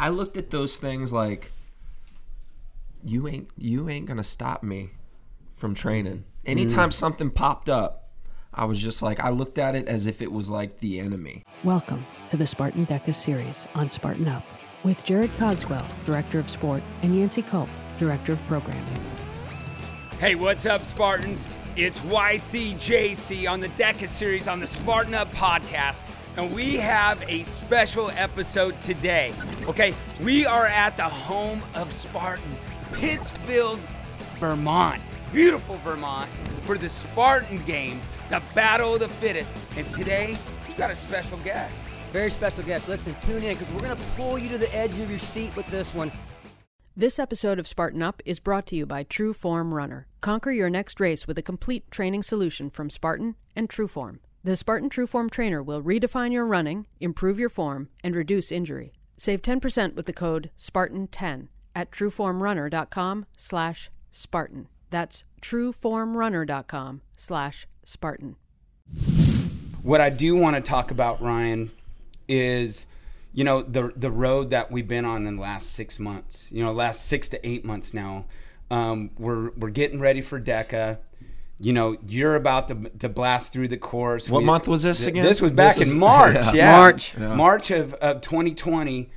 I looked at those things like you ain't you ain't gonna stop me from training. Anytime mm. something popped up, I was just like I looked at it as if it was like the enemy. Welcome to the Spartan DEKA series on Spartan Up with Jared Cogswell, Director of Sport, and Yancey Culp, Director of Programming. Hey, what's up, Spartans? It's YCJC on the DEKA series on the Spartan Up podcast, and we have a special episode today. Okay, we are at the home of Spartan, Pittsfield, Vermont. Beautiful Vermont for the Spartan Games, the Battle of the Fittest. And today, we got a special guest. Very special guest. Listen, tune in because we're going to pull you to the edge of your seat with this one. This episode of Spartan Up is brought to you by True Form Runner. Conquer your next race with a complete training solution from Spartan and True Form. The Spartan True Form trainer will redefine your running, improve your form, and reduce injury. Save 10% with the code SPARTAN10 at trueformrunner.com slash Spartan. That's trueformrunner.com slash Spartan. What I do want to talk about, Ryan, is you know the the road that we've been on in the last six months. You know, last six to eight months now. Um, we're we're getting ready for DEKA. You know, you're about to, to blast through the course. What month was this again? This was back This in was- March. Yeah. Yeah, March. Yeah. March of, of 2020.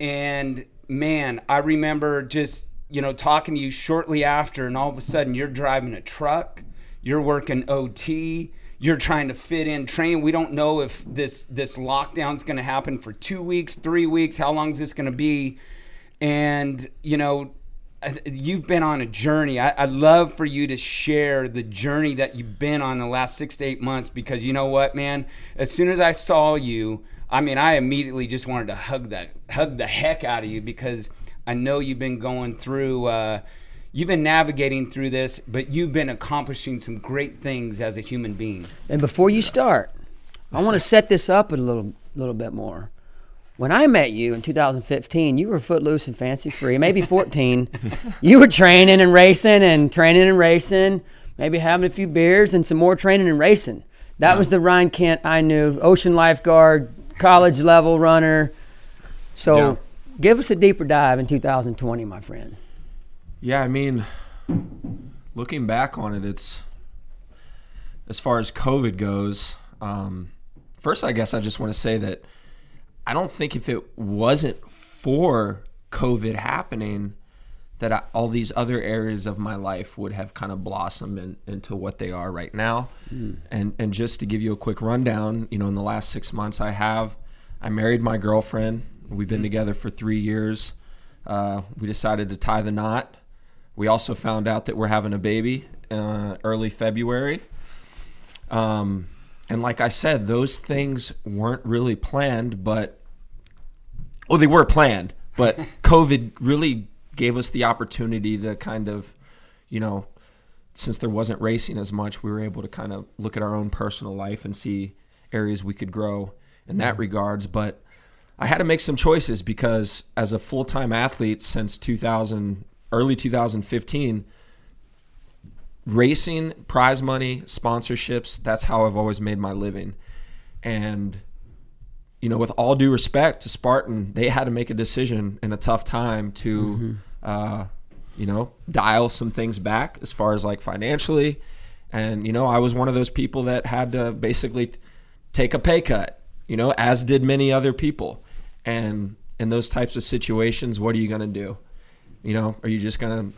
And man, I remember just you know talking to you shortly after, and all of a sudden you're driving a truck, you're working OT, you're trying to fit in training. We don't know if this this lockdown's going to happen for two weeks, three weeks. How long is this going to be? And you know, I- you've been on a journey. I, I'd love for you to share the journey that you've been on the last six to eight months because you know what, man? As soon as I saw you, I mean, I immediately just wanted to hug that, hug the heck out of you because I know you've been going through, uh, you've been navigating through this, but you've been accomplishing some great things as a human being. And before you start, I want to set this up a little, little bit more. When I met you in 2015, you were footloose and fancy free, maybe 14. you were training and racing and training and racing, maybe having a few beers and some more training and racing. That was the Ryan Kent I knew, ocean lifeguard, college level runner. So Yeah. give us a deeper dive in 2020, my friend. Yeah, I mean, looking back on it, it's as far as COVID goes. Um, first, I guess I just want to say that I don't think if it wasn't for COVID happening, that I, all these other areas of my life would have kind of blossomed in, into what they are right now. And and just to give you a quick rundown, you know, in the last six months, I have I married my girlfriend. We've been together for three years. Uh, we decided to tie the knot. We also found out that we're having a baby uh, early February. Um, and like I said, those things weren't really planned, but well, they were planned, but COVID really gave us the opportunity to kind of, you know, since there wasn't racing as much, we were able to kind of look at our own personal life and see areas we could grow in that mm. regards. But I had to make some choices because as a full time athlete since 2000, early 2015, racing, prize money, sponsorships, that's how I've always made my living. And, you know, with all due respect to Spartan, they had to make a decision in a tough time to, uh, you know, dial some things back as far as like financially. And, you know, I was one of those people that had to basically take a pay cut, you know, as did many other people. And in those types of situations, what are you going to do? You know, are you just going to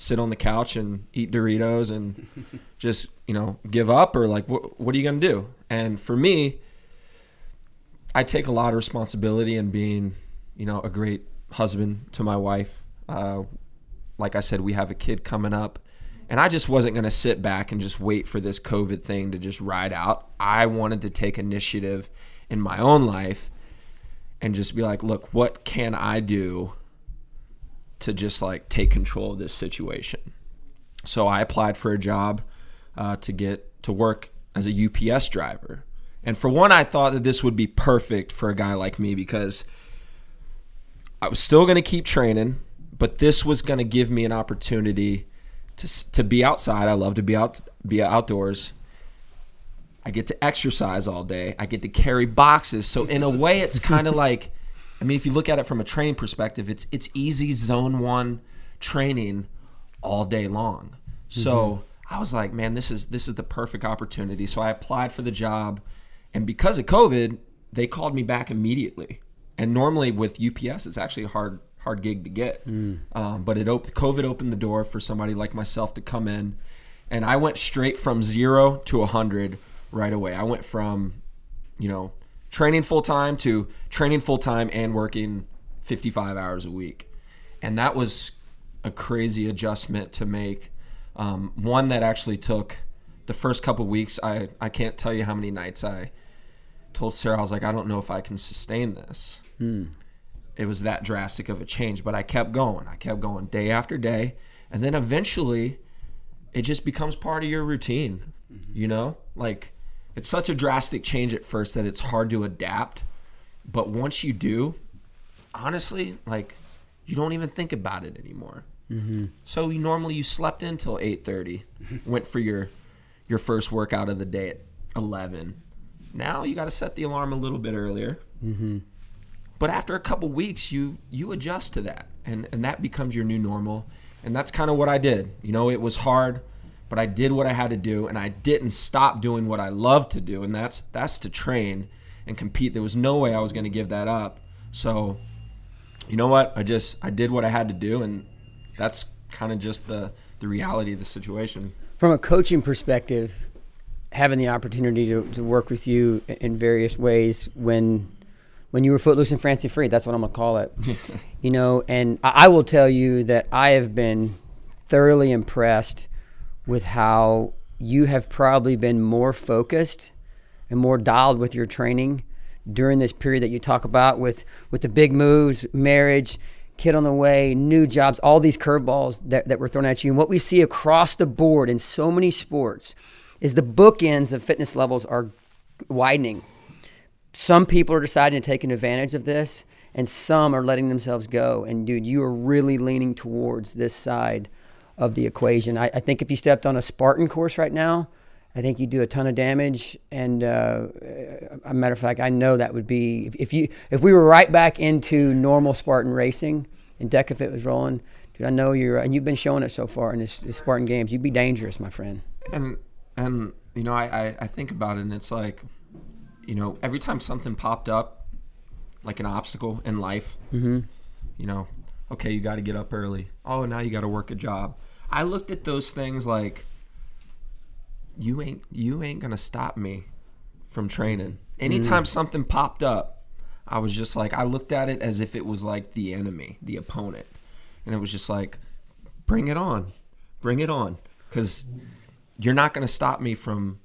sit on the couch and eat Doritos and just, you know, give up or like what what are you going to do? And for me, I take a lot of responsibility in being, you know, a great husband to my wife. Uh, like I said, we have a kid coming up, and I just wasn't going to sit back and just wait for this COVID thing to just ride out. I wanted to take initiative in my own life and just be like, look, what can I do to just like take control of this situation? So I applied for a job uh, to get to work as a UPS driver. And for one, I thought that this would be perfect for a guy like me because I was still going to keep training, but this was going to give me an opportunity to to be outside. I love to be out be outdoors. I get to exercise all day. I get to carry boxes. So in a way, it's kind of like I mean, if you look at it from a training perspective, it's it's easy zone one training all day long. So I was like, man, this is this is the perfect opportunity. So I applied for the job, and because of COVID, they called me back immediately. And normally with UPS, it's actually a hard hard gig to get. Um, but it op- COVID opened the door for somebody like myself to come in, and I went straight from zero to a hundred right away. I went from, you know, training full time to training full time and working 55 hours a week, and that was a crazy adjustment to make. Um, one that actually took the first couple weeks. I I can't tell you how many nights I told Sarah I was like, I don't know if I can sustain this. It was that drastic of a change, but I kept going. I kept going day after day, and then eventually, it just becomes part of your routine. You know, like it's such a drastic change at first that it's hard to adapt, but once you do, honestly, like you don't even think about it anymore. Mm-hmm. So you normally you slept in until eight thirty, went for your your first workout of the day at eleven. Now you got to set the alarm a little bit earlier. Mm-hmm. But after a couple weeks, you you adjust to that, and and that becomes your new normal. And that's kind of what I did. You know, it was hard, but I did what I had to do, and I didn't stop doing what I love to do, and that's that's to train and compete. There was no way I was going to give that up. So, you know what? I just I did what I had to do, and that's kind of just the the reality of the situation. From a coaching perspective, having the opportunity to, to work with you in various ways when when you were footloose and fancy free, that's what I'm gonna call it. you know, and I, I will tell you that I have been thoroughly impressed with how you have probably been more focused and more dialed with your training during this period that you talk about with with the big moves, marriage, kid on the way, new jobs, all these curveballs that, that were thrown at you. And what we see across the board in so many sports is the bookends of fitness levels are widening. Some people are deciding to take an advantage of this, and some are letting themselves go. And dude, you are really leaning towards this side of the equation. I, I think if you stepped on a Spartan course right now, I think you do a ton of damage. And uh, a matter of fact, I know that would be if, if you if we were right back into normal Spartan racing and DEKA FIT was rolling, dude. I know you're and you've been showing it so far in this, this Spartan games. You'd be dangerous, my friend. and and you know I, I i think about it and it's like you know every time something popped up like an obstacle in life you know okay you got to get up early. Oh now you got to work a job. I looked at those things like you ain't you ain't gonna stop me from training. Anytime something popped up i was just like i looked at it as if it was like the enemy the opponent. And it was just like bring it on bring it on. Because you're not going to stop me from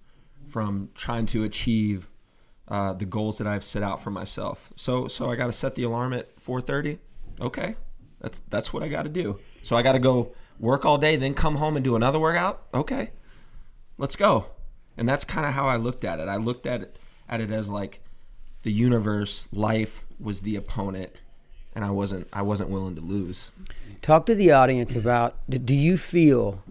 from trying to achieve uh, the goals that I've set out for myself. So so I got to set the alarm at 4:30. Okay, that's that's what I got to do. So I got to go work all day, then come home and do another workout. Okay, let's go. And that's kind of how I looked at it. I looked at it at it as like the universe, life was the opponent, and I wasn't I wasn't willing to lose. Talk to the audience about do you feel,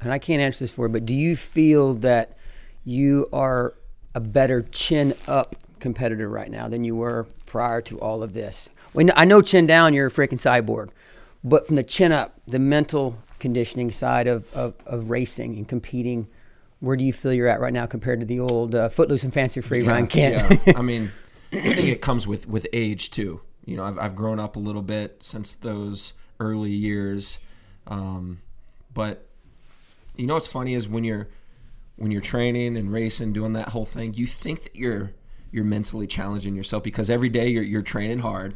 and I can't answer this for you, but do you feel that you are a better chin up competitor right now than you were prior to all of this? When I know chin down, you're a freaking cyborg, but from the chin up, the mental conditioning side of, of, of racing and competing, where do you feel you're at right now compared to the old uh, footloose and fancy free Ryan Kent? Yeah. I mean, I think it comes with with age too. You know, I've I've grown up a little bit since those early years, um, but you know what's funny is when you're when you're training and racing, doing that whole thing, you think that you're you're mentally challenging yourself because every day you're you're training hard,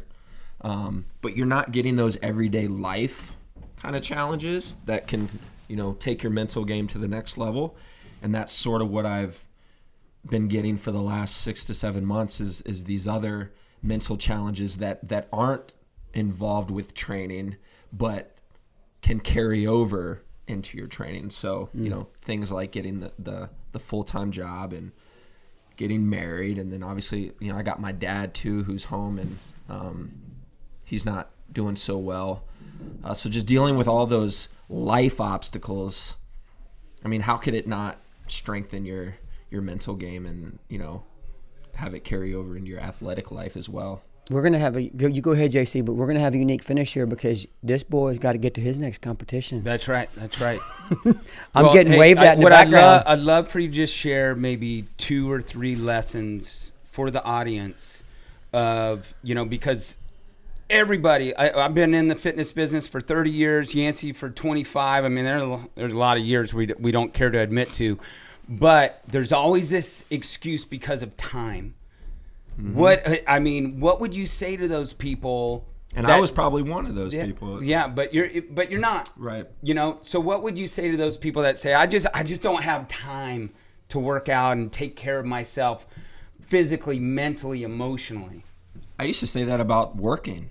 um, but you're not getting those everyday life kind of challenges that can you know take your mental game to the next level, and that's sort of what I've been getting for the last six to seven months is is these other mental challenges that that aren't involved with training but can carry over into your training. So you know things like getting the the, the full-time job and getting married and then obviously you know i got my dad too who's home and um, he's not doing so well uh, so just dealing with all those life obstacles I mean, how could it not strengthen your your mental game and you know have it carry over into your athletic life as well? We're gonna have a go- you go ahead, JC, but we're gonna have a unique finish here because this boy's got to get to his next competition. That's right. That's right. I'm Well, getting hey, waved I- at in the background. love, I'd love for you to just share maybe two or three lessons for the audience of you know because everybody I, I've been in the fitness business for 30 years, Yancey for 25. I mean there's a, there's a lot of years we d- we don't care to admit to, but there's always this excuse because of time. Mm-hmm. What I mean, what would you say to those people? And that- I was probably one of those yeah, people. Yeah, but you're but you're not. Right. You know, so what would you say to those people that say, I just I just don't have time to work out and take care of myself physically, mentally, emotionally? I used to say that about working.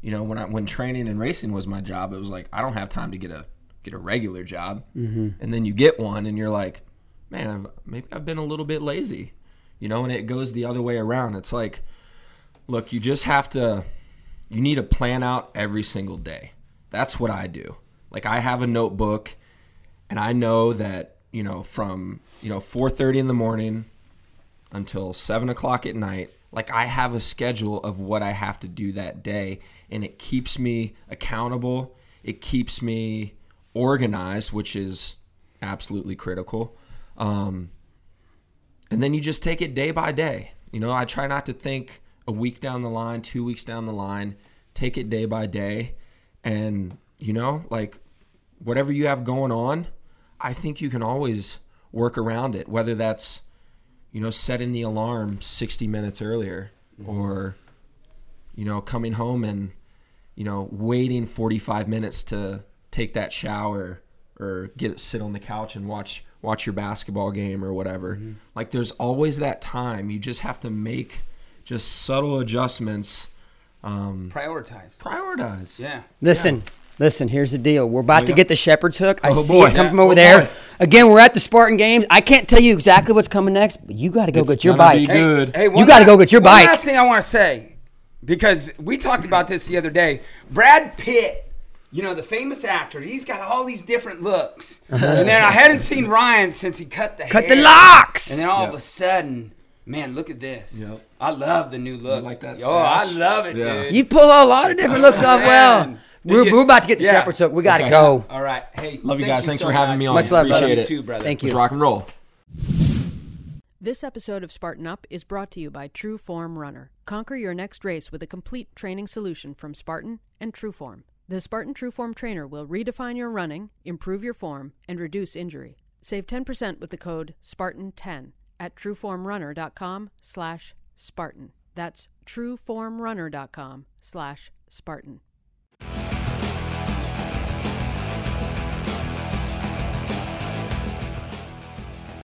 You know, when I when training and racing was my job, it was like I don't have time to get a get a regular job. Mm-hmm. And then you get one, and you're like, man, I've, maybe I've been a little bit lazy. You know, and it goes the other way around. It's like, look, you just have to. You need to plan out every single day. That's what I do. Like I have a notebook, and I know that you know from you know 4:30 in the morning until seven o'clock at night. Like I have a schedule of what I have to do that day, and it keeps me accountable. It keeps me organized, which is absolutely critical. Um, and then you just take it day by day. You know, I try not to think a week down the line, two weeks down the line. Take it day by day, and you know, like whatever you have going on, I think you can always work around it. Whether that's you know, setting the alarm 60 minutes earlier mm-hmm. or, you know, coming home and, you know, waiting 45 minutes to take that shower or get sit on the couch and watch watch your basketball game or whatever. Like there's always that time. You just have to make just subtle adjustments. Um, Prioritize. prioritize. Yeah. Listen, listen. Here's the deal. We're about to yeah. get the shepherd's hook. I Oh, see boy. it come Yeah. from over Oh, there. boy. Again, we're at the Spartan Games. I can't tell you exactly what's coming next, but you got to go It's get your gonna bike. be good. Hey, You gotta go get your one bike. last thing I want to say, because we talked about this the other day. Brad Pitt, you know, the famous actor, he's got all these different looks. and then I hadn't seen Ryan since he cut the Cut hair. the locks. And then all Yep. of a sudden, man, look at this. Yep. I love the new look. like that Oh, I love it, Yeah. dude. You pull a lot of different looks off well. We're, we're about to get the yeah. shepherd's hook. We got to Okay. go. All right. Hey, Love you thank guys. Thanks so for having much. me on. Much love, Appreciate brother. You it. too, brother. Thank Let's you. rock and roll. This episode of Spartan Up is brought to you by True Form Runner. Conquer your next race with a complete training solution from Spartan and True Form. The Spartan Trueform trainer will redefine your running, improve your form, and reduce injury. Save 10% with the code SPARTAN10 at trueformrunner.com slash Spartan. That's trueformrunner.com slash Spartan.